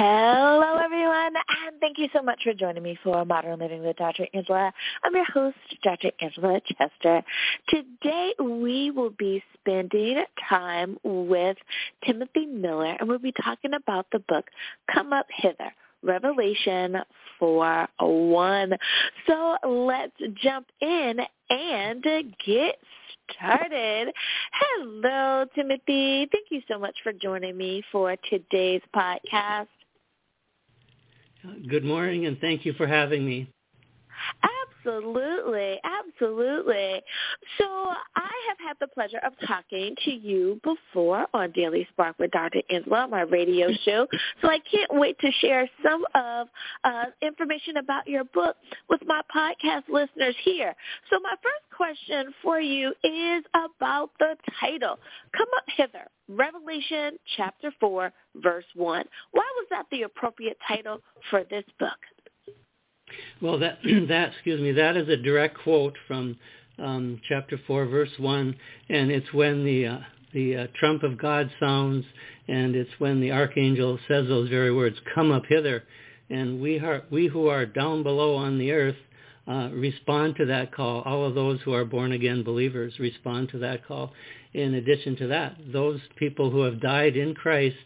Hello, everyone, and thank you so much for joining me for Modern Living with Dr. Angela. I'm your host, Dr. Angela Chester. Today, we will be spending time with Timothy Miller, and we'll be talking about the book Come Up Hither, Revelation 4 1. So let's jump in and get started. Hello, Timothy. Thank you so much for joining me for today's podcast. Good morning, and thank you for having me. Absolutely, absolutely. So I have had the pleasure of talking to you before on Daily Spark with Dr. Angela, my radio show. So I can't wait to share some of uh, information about your book with my podcast listeners here. So my first question for you is about the title. Come up hither. Revelation chapter 4, verse 1. Why was that the appropriate title for this book? Well, that that excuse me, that is a direct quote from um, chapter four, verse one, and it's when the uh, the uh, trump of God sounds, and it's when the archangel says those very words, "Come up hither," and we are we who are down below on the earth uh, respond to that call. All of those who are born again believers respond to that call. In addition to that, those people who have died in Christ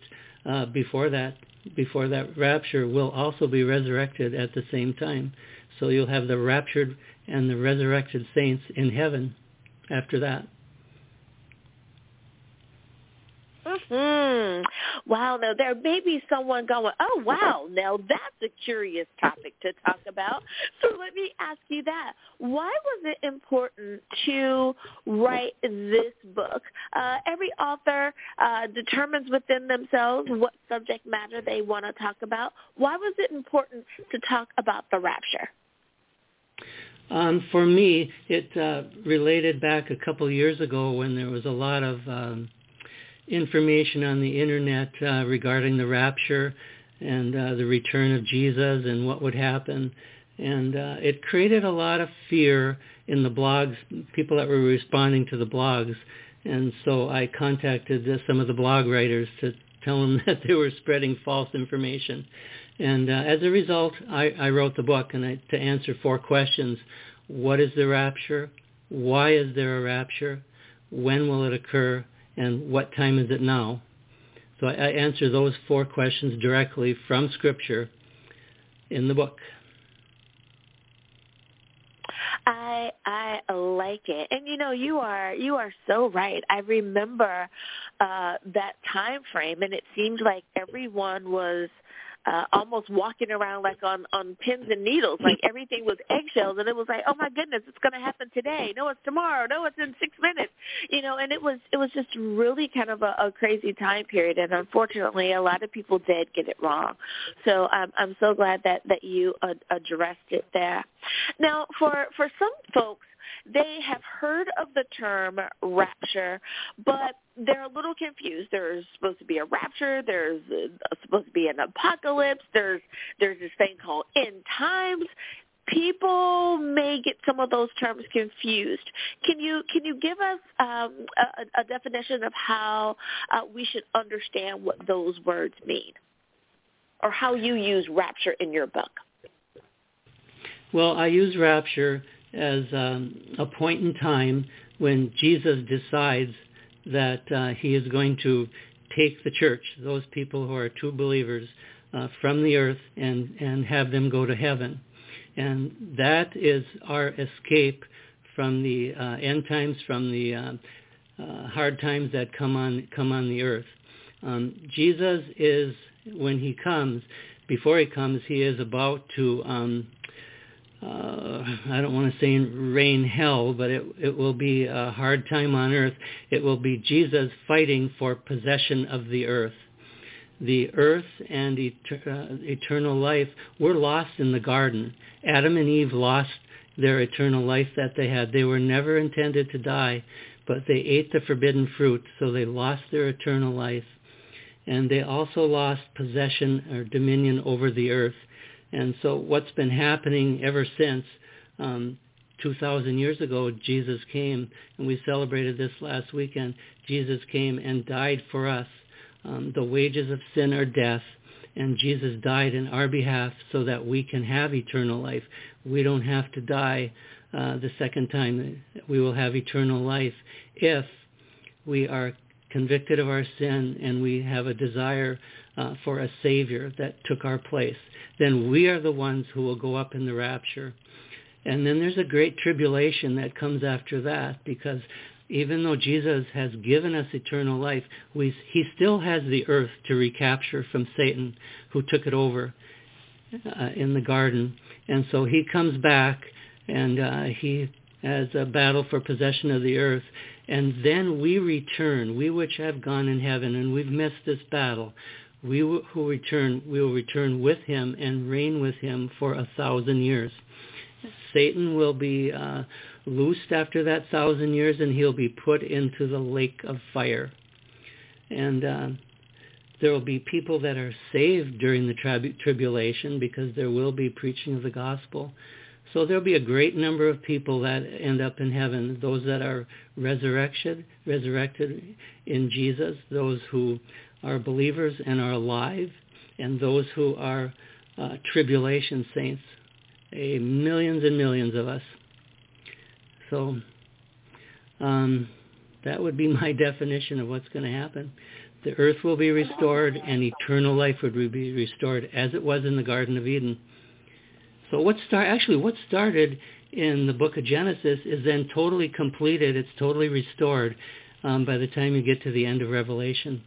uh, before that before that rapture will also be resurrected at the same time. So you'll have the raptured and the resurrected saints in heaven after that. Hmm. Wow. Now there may be someone going, "Oh, wow. Now that's a curious topic to talk about." So let me ask you that: Why was it important to write this book? Uh, every author uh, determines within themselves what subject matter they want to talk about. Why was it important to talk about the rapture? Um, for me, it uh, related back a couple years ago when there was a lot of um, information on the internet uh, regarding the rapture and uh, the return of Jesus and what would happen. And uh, it created a lot of fear in the blogs, people that were responding to the blogs. And so I contacted uh, some of the blog writers to tell them that they were spreading false information. And uh, as a result, I, I wrote the book and I, to answer four questions. What is the rapture? Why is there a rapture? When will it occur? And what time is it now? So I, I answer those four questions directly from Scripture in the book. I I like it, and you know you are you are so right. I remember uh, that time frame, and it seemed like everyone was uh, almost walking around like on on pins and needles, like everything was eggshells, and it was like, oh my goodness, it's going to happen today. No, it's tomorrow. No, it's in six minutes. You know, and it was it was just really kind of a, a crazy time period, and unfortunately, a lot of people did get it wrong. So um, I'm so glad that that you uh, addressed it there. Now, for for some folks they have heard of the term rapture, but they're a little confused. There's supposed to be a rapture. There's supposed to be an apocalypse. There's there's this thing called end times. People may get some of those terms confused. Can you can you give us um, a, a, definition of how uh, we should understand what those words mean, or how you use rapture in your book? Well, I use rapture as um, a point in time when Jesus decides that uh, he is going to take the church, those people who are true believers, uh, from the earth and, and have them go to heaven. And that is our escape from the uh, end times, from the uh, uh, hard times that come on come on the earth. Um, Jesus is when he comes. Before he comes, he is about to um, uh, I don't want to say rain hell, but it, it will be a hard time on earth. It will be Jesus fighting for possession of the earth. The earth and et- uh, eternal life were lost in the garden. Adam and Eve lost their eternal life that they had. They were never intended to die, but they ate the forbidden fruit, so they lost their eternal life. And they also lost possession or dominion over the earth and so what's been happening ever since um, 2,000 years ago, Jesus came, and we celebrated this last weekend. Jesus came and died for us. Um, the wages of sin are death, and Jesus died in our behalf so that we can have eternal life. We don't have to die uh, the second time. We will have eternal life if we are convicted of our sin and we have a desire uh, for a Savior that took our place. Then we are the ones who will go up in the rapture. And then there's a great tribulation that comes after that because even though Jesus has given us eternal life, we, he still has the earth to recapture from Satan who took it over uh, in the garden. And so he comes back and uh, he has a battle for possession of the earth. And then we return, we which have gone in heaven, and we've missed this battle. We who return, we will return with him and reign with him for a thousand years. Satan will be uh, loosed after that thousand years, and he'll be put into the lake of fire. And uh, there will be people that are saved during the trib- tribulation because there will be preaching of the gospel. So there'll be a great number of people that end up in heaven, those that are resurrected, resurrected in Jesus, those who are believers and are alive, and those who are uh, tribulation saints, a millions and millions of us. So um, that would be my definition of what's going to happen. The earth will be restored and eternal life would be restored as it was in the Garden of Eden. So what start actually what started in the book of Genesis is then totally completed. It's totally restored um, by the time you get to the end of Revelation.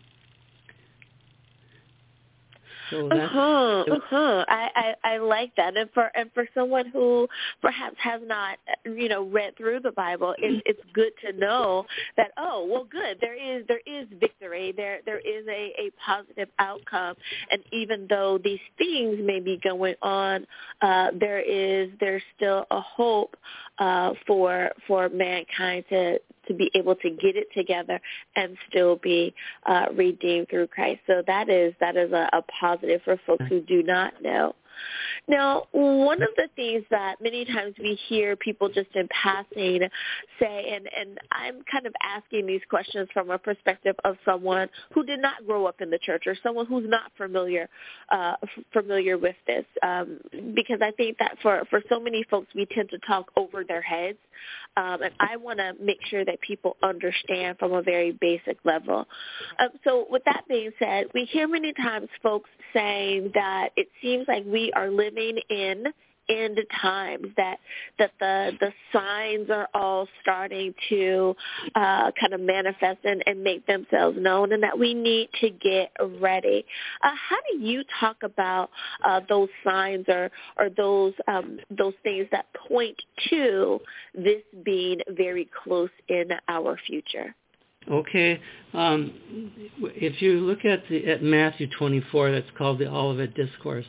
So uh-huh, uh-huh. I, I I like that, and for and for someone who perhaps has not, you know, read through the Bible, it's it's good to know that oh well, good. There is there is victory. There there is a a positive outcome, and even though these things may be going on, uh, there is there's still a hope uh, for for mankind to to be able to get it together and still be uh, redeemed through Christ. So that is that is a, a positive for folks who do not know. Now, one of the things that many times we hear people just in passing say, and, and I'm kind of asking these questions from a perspective of someone who did not grow up in the church or someone who's not familiar uh, familiar with this, um, because I think that for, for so many folks, we tend to talk over their heads, um, and I want to make sure that people understand from a very basic level. Um, so with that being said, we hear many times folks saying that it seems like we are living in end times that that the the signs are all starting to uh, kind of manifest and, and make themselves known and that we need to get ready. Uh, how do you talk about uh, those signs or or those um, those things that point to this being very close in our future? Okay, um, if you look at the, at Matthew 24, that's called the Olivet Discourse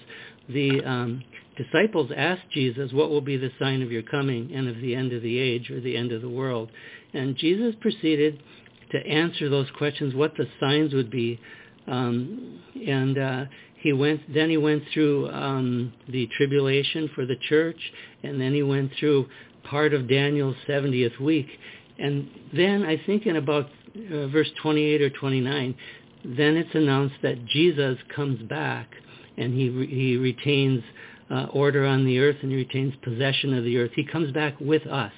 the um, disciples asked Jesus, what will be the sign of your coming and of the end of the age or the end of the world? And Jesus proceeded to answer those questions, what the signs would be. Um, and uh, he went, then he went through um, the tribulation for the church, and then he went through part of Daniel's 70th week. And then I think in about uh, verse 28 or 29, then it's announced that Jesus comes back and he re- he retains uh, order on the earth and he retains possession of the earth. He comes back with us,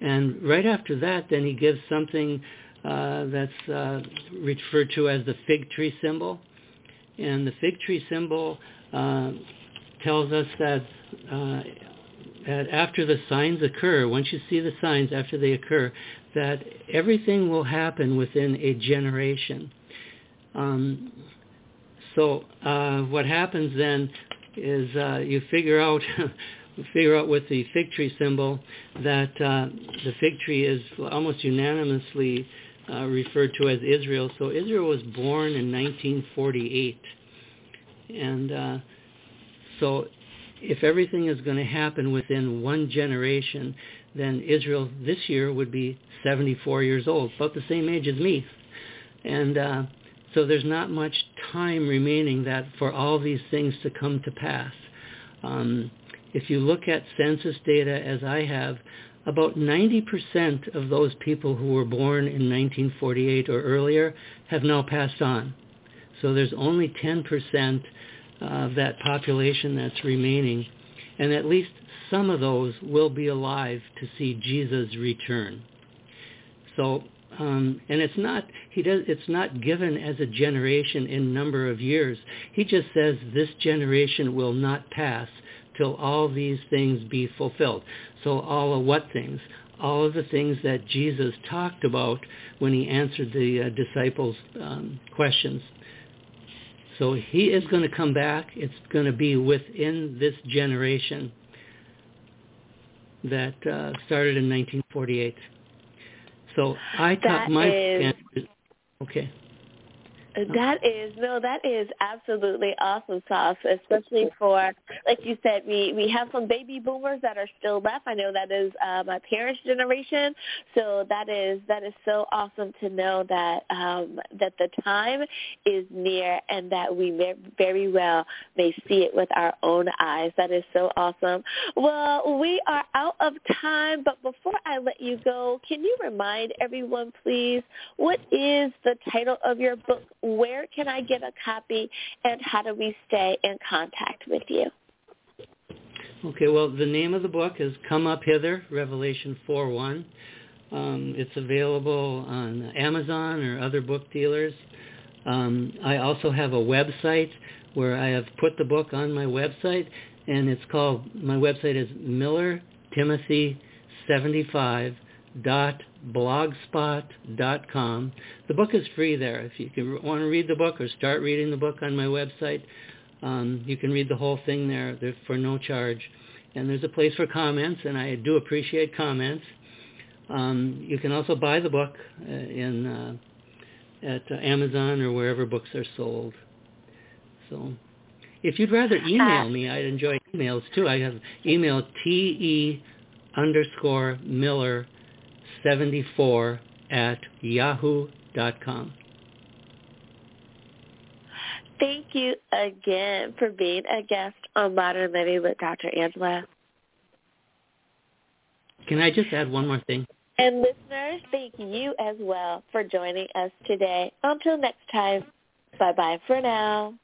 and right after that, then he gives something uh, that's uh, referred to as the fig tree symbol, and the fig tree symbol uh, tells us that. Uh, that after the signs occur, once you see the signs after they occur, that everything will happen within a generation. Um, so uh, what happens then is uh, you figure out figure out with the fig tree symbol that uh, the fig tree is almost unanimously uh, referred to as Israel. So Israel was born in 1948, and uh, so if everything is going to happen within one generation, then Israel this year would be 74 years old, about the same age as me, and uh, so there's not much time remaining that for all these things to come to pass. Um, if you look at census data as I have, about 90% of those people who were born in 1948 or earlier have now passed on. So there's only 10% of that population that's remaining. And at least some of those will be alive to see Jesus return. So, um, and it's not he does it's not given as a generation in number of years. He just says this generation will not pass till all these things be fulfilled. So all of what things? All of the things that Jesus talked about when he answered the uh, disciples' um, questions. So he is going to come back. It's going to be within this generation that uh, started in 1948. So I taught my is, okay. That is no, that is absolutely awesome sauce, especially for like you said, we we have some baby boomers that are still left. I know that is uh, my parents' generation, so that is that is so awesome to know that um, that the time is near and that we may, very well may see it with our own eyes. That is so awesome. Well, we are out of time, but before I let you go, can you remind everyone, please, what is the title of your book? Where can I get a copy, and how do we stay in contact with you? Okay, well, the name of the book is Come Up Hither, Revelation 4.1. Um, it's available on Amazon or other book dealers. Um, I also have a website where I have put the book on my website, and it's called, my website is Miller Timothy 75 blogspot.com. The book is free there. If you can, want to read the book or start reading the book on my website, um, you can read the whole thing there for no charge. And there's a place for comments, and I do appreciate comments. Um, you can also buy the book uh, in uh, at uh, Amazon or wherever books are sold. So if you'd rather email me, I'd enjoy emails too. I have email te underscore Miller 74 at yahoo.com. Thank you again for being a guest on Modern Living with Dr. Angela. Can I just add one more thing? And listeners, thank you as well for joining us today. Until next time, bye-bye for now.